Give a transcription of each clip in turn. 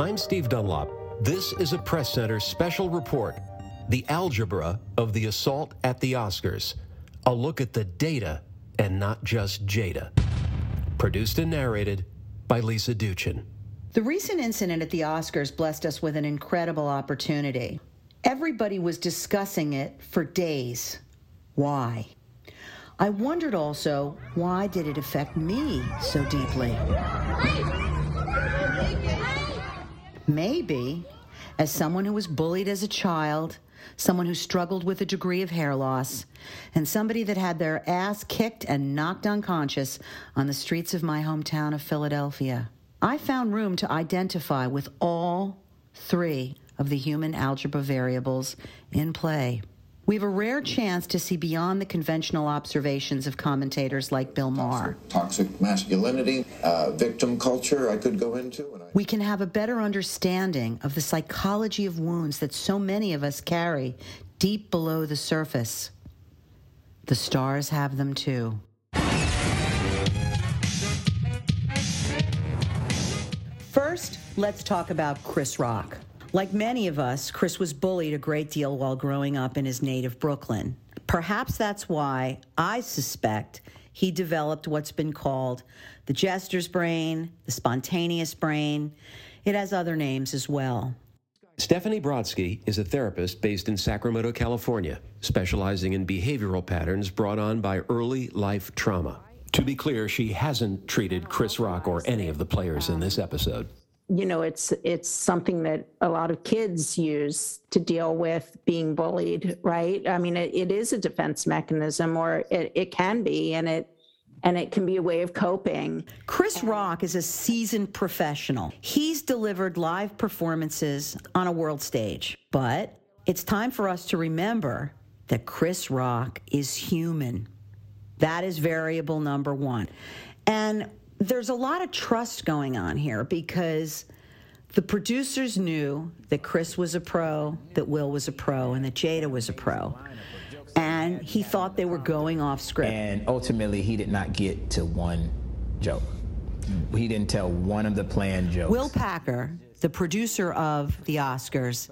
I'm Steve Dunlop. This is a Press Center special report The Algebra of the Assault at the Oscars. A look at the data and not just Jada. Produced and narrated by Lisa Duchin. The recent incident at the Oscars blessed us with an incredible opportunity. Everybody was discussing it for days. Why? I wondered also, why did it affect me so deeply? Maybe, as someone who was bullied as a child, someone who struggled with a degree of hair loss, and somebody that had their ass kicked and knocked unconscious on the streets of my hometown of Philadelphia, I found room to identify with all three of the human algebra variables in play. We have a rare chance to see beyond the conventional observations of commentators like Bill Maher. Toxic masculinity, uh, victim culture, I could go into. And I- We can have a better understanding of the psychology of wounds that so many of us carry deep below the surface. The stars have them too. First, let's talk about Chris Rock. Like many of us, Chris was bullied a great deal while growing up in his native Brooklyn. Perhaps that's why I suspect he developed what's been called the jester's brain, the spontaneous brain. It has other names as well. Stephanie Brodsky is a therapist based in Sacramento, California, specializing in behavioral patterns brought on by early life trauma. To be clear, she hasn't treated Chris Rock or any of the players in this episode. You know it's it's something that a lot of kids use to deal with being bullied right i mean it, it is a defense mechanism or it, it can be and it and it can be a way of coping Chris Rock is a seasoned professional. He's delivered live performances on a world stage. But it's time for us to remember that Chris Rock is human. That is variable number one. And there's a lot of trust going on here because the producers knew that Chris was a pro, that Will was a pro, and that Jada was a pro. And he thought they were going off script. And ultimately, he did not get to one joke. He didn't tell one of the planned jokes. Will Packer, the producer of the Oscars,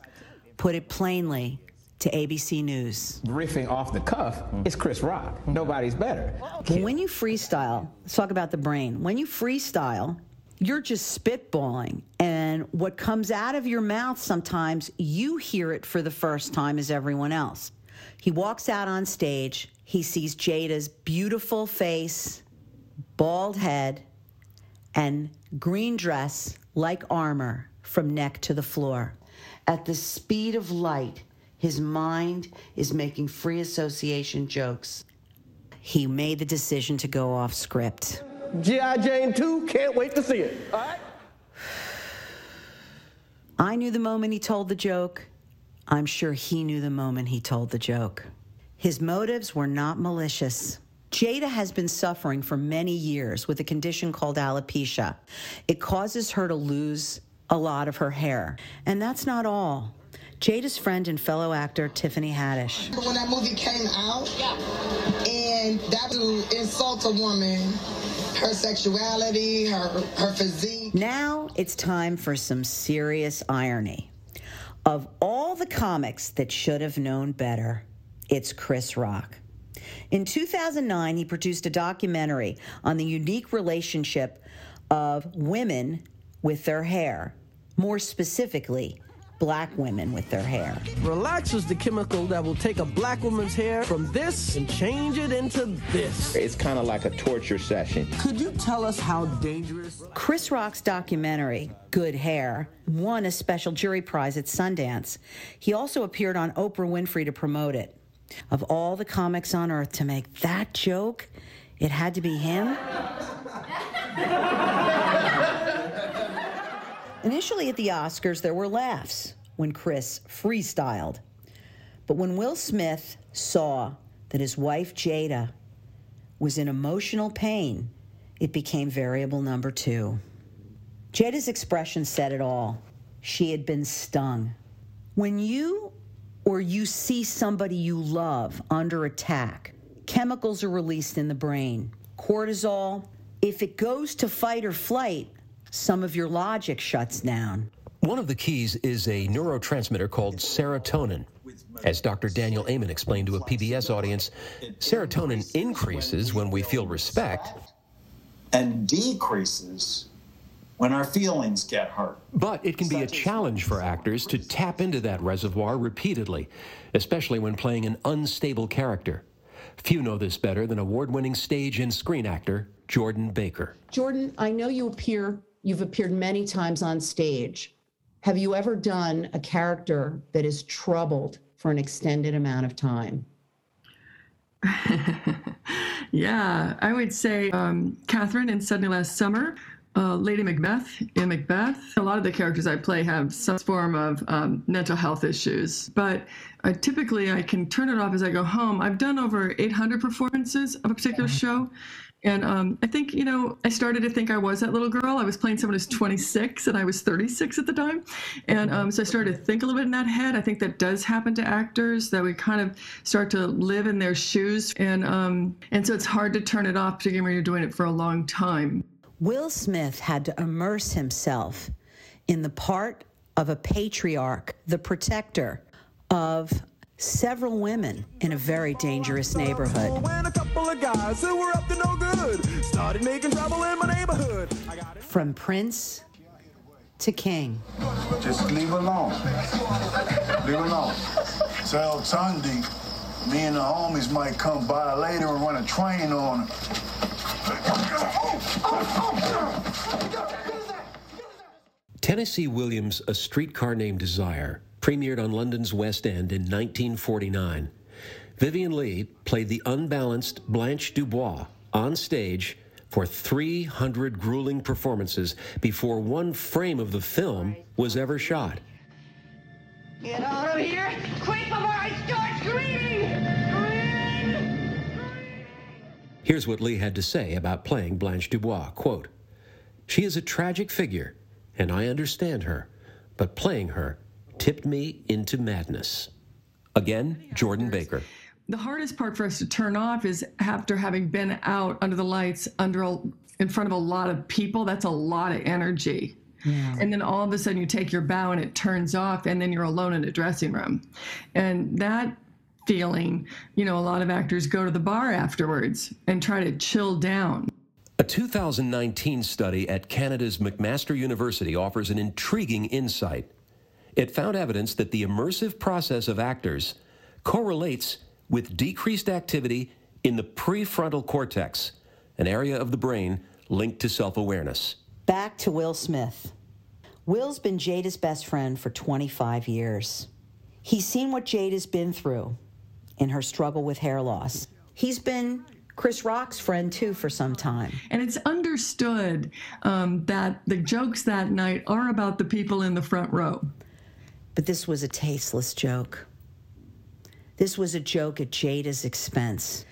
put it plainly to ABC News. riffing off the cuff is Chris Rock. Mm-hmm. Nobody's better. Well, when you freestyle, let's talk about the brain. When you freestyle, you're just spitballing. And what comes out of your mouth sometimes, you hear it for the first time as everyone else. He walks out on stage, he sees Jada's beautiful face, bald head, and green dress like armor from neck to the floor. At the speed of light, his mind is making free association jokes. He made the decision to go off script. G.I. Jane 2, can't wait to see it. All right? I knew the moment he told the joke. I'm sure he knew the moment he told the joke. His motives were not malicious. Jada has been suffering for many years with a condition called alopecia. It causes her to lose a lot of her hair. And that's not all. Jada's friend and fellow actor Tiffany Haddish. When that movie came out, and that was to insult a woman, her sexuality, her her physique. Now it's time for some serious irony. Of all the comics that should have known better, it's Chris Rock. In 2009, he produced a documentary on the unique relationship of women with their hair, more specifically, black women with their hair. Relax is the chemical that will take a black woman's hair from this and change it into this. It's kind of like a torture session. Could you tell us how dangerous? Chris Rock's documentary, Good Hair, won a special jury prize at Sundance. He also appeared on Oprah Winfrey to promote it. Of all the comics on earth to make that joke, it had to be him. Initially at the Oscars, there were laughs when Chris freestyled. But when Will Smith saw that his wife Jada was in emotional pain, it became variable number two. Jada's expression said it all. She had been stung. When you or you see somebody you love under attack, chemicals are released in the brain. Cortisol, if it goes to fight or flight, some of your logic shuts down. One of the keys is a neurotransmitter called serotonin. As Dr. Daniel Amen explained to a PBS audience, serotonin increases when we feel respect and decreases when our feelings get hurt. But it can be a challenge for actors to tap into that reservoir repeatedly, especially when playing an unstable character. Few know this better than award winning stage and screen actor Jordan Baker. Jordan, I know you appear, you've appeared many times on stage. Have you ever done a character that is troubled for an extended amount of time? yeah, I would say um, Catherine in Suddenly Last Summer, uh, Lady Macbeth in Macbeth. A lot of the characters I play have some form of um, mental health issues, but uh, typically I can turn it off as I go home. I've done over 800 performances of a particular show, and um, I think, you know, I started to think I was that little girl. I was playing someone who's 26 and I was 36 at the time. And um, so I started to think a little bit in that head. I think that does happen to actors that we kind of start to live in their shoes. And, um, and so it's hard to turn it off, particularly when you're doing it for a long time. Will Smith had to immerse himself in the part of a patriarch, the protector of several women in a very dangerous neighborhood. From Prince to King. Just leave alone. Leave alone. Tell Sunday, me and the homies might come by later and run a train on Tennessee Williams' A Streetcar Named Desire premiered on London's West End in 1949. Vivien Leigh played the unbalanced Blanche Dubois on stage for 300 grueling performances before one frame of the film was ever shot. Get out of here, quick before I start screaming! Here's what Leigh had to say about playing Blanche Dubois. Quote, She is a tragic figure, and I understand her, but playing her tipped me into madness. Again, Jordan Baker. The hardest part for us to turn off is after having been out under the lights, under a, in front of a lot of people. That's a lot of energy. Yeah. And then all of a sudden you take your bow and it turns off, and then you're alone in a dressing room. And that feeling, you know, a lot of actors go to the bar afterwards and try to chill down. A 2019 study at Canada's McMaster University offers an intriguing insight it found evidence that the immersive process of actors correlates with decreased activity in the prefrontal cortex, an area of the brain linked to self awareness. Back to Will Smith. Will's been Jada's best friend for 25 years. He's seen what Jade has been through in her struggle with hair loss. He's been Chris Rock's friend too for some time. And it's understood um, that the jokes that night are about the people in the front row. But this was a tasteless joke. This was a joke at Jada's expense.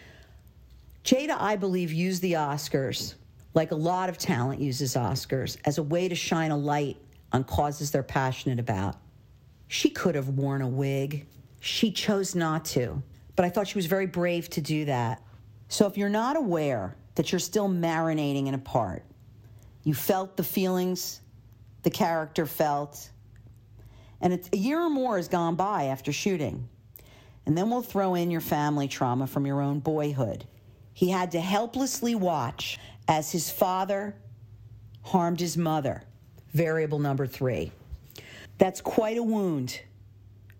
Jada, I believe, used the Oscars, like a lot of talent uses Oscars, as a way to shine a light on causes they're passionate about. She could have worn a wig. She chose not to, but I thought she was very brave to do that. So if you're not aware that you're still marinating in a part, you felt the feelings the character felt, and it's a year or more has gone by after shooting. And then we'll throw in your family trauma from your own boyhood. He had to helplessly watch as his father harmed his mother. Variable number three. That's quite a wound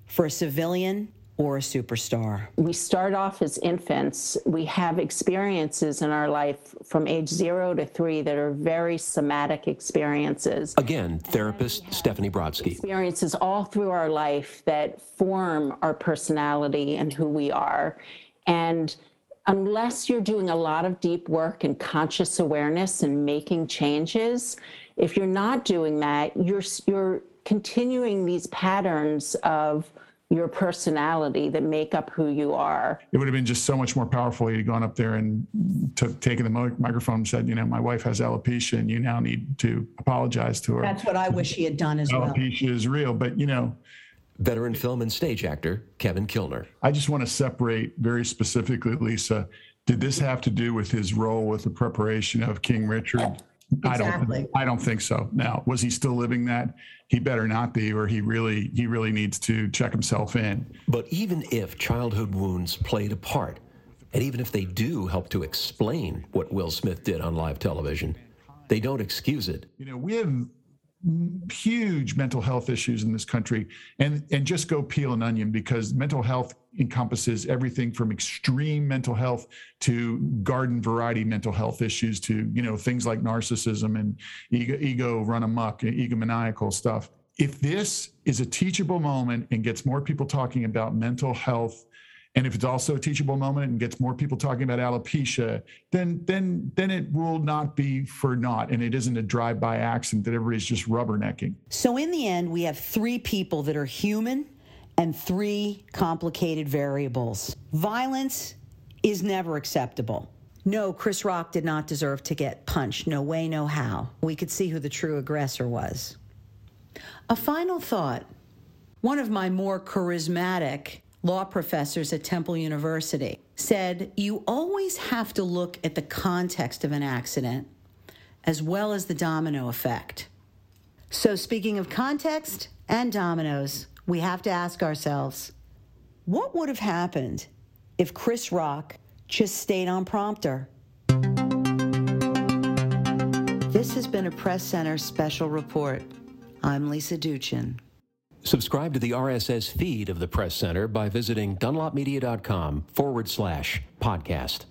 for a civilian or a superstar? We start off as infants. We have experiences in our life from age zero to three that are very somatic experiences. Again, therapist Stephanie Brodsky. Experiences all through our life that form our personality and who we are. And unless you're doing a lot of deep work and conscious awareness and making changes, if you're not doing that, you're you're continuing these patterns of your personality that make up who you are. It would have been just so much more powerful. He'd gone up there and t- taken the microphone and said, you know, my wife has alopecia and you now need to apologize to her. That's what I wish he had done as alopecia well. Alopecia is real, but you know. Veteran film and stage actor Kevin Kilner. I just want to separate very specifically, Lisa. Did this have to do with his role with the preparation of King Richard? Exactly. I don't. I don't think so. Now, was he still living that? He better not be, or he really, he really needs to check himself in. But even if childhood wounds played a part, and even if they do help to explain what Will Smith did on live television, they don't excuse it. You know, we have huge mental health issues in this country and and just go peel an onion because mental health encompasses everything from extreme mental health to garden variety mental health issues to you know things like narcissism and ego, ego run amok and egomaniacal stuff if this is a teachable moment and gets more people talking about mental health and if it's also a teachable moment and gets more people talking about alopecia, then then then it will not be for naught, and it isn't a drive-by accident that everybody's just rubbernecking. So in the end, we have three people that are human and three complicated variables. Violence is never acceptable. No, Chris Rock did not deserve to get punched. No way, no how. We could see who the true aggressor was. A final thought. One of my more charismatic law professors at Temple University, said you always have to look at the context of an accident as well as the domino effect. So, speaking of context and dominoes, we have to ask ourselves what would have happened if Chris Rock just stayed on prompter? This has been a Press Center special report. I'm Lisa Duchin. Subscribe to the RSS feed of the Press Center by visiting dunlopmedia.com forward slash podcast.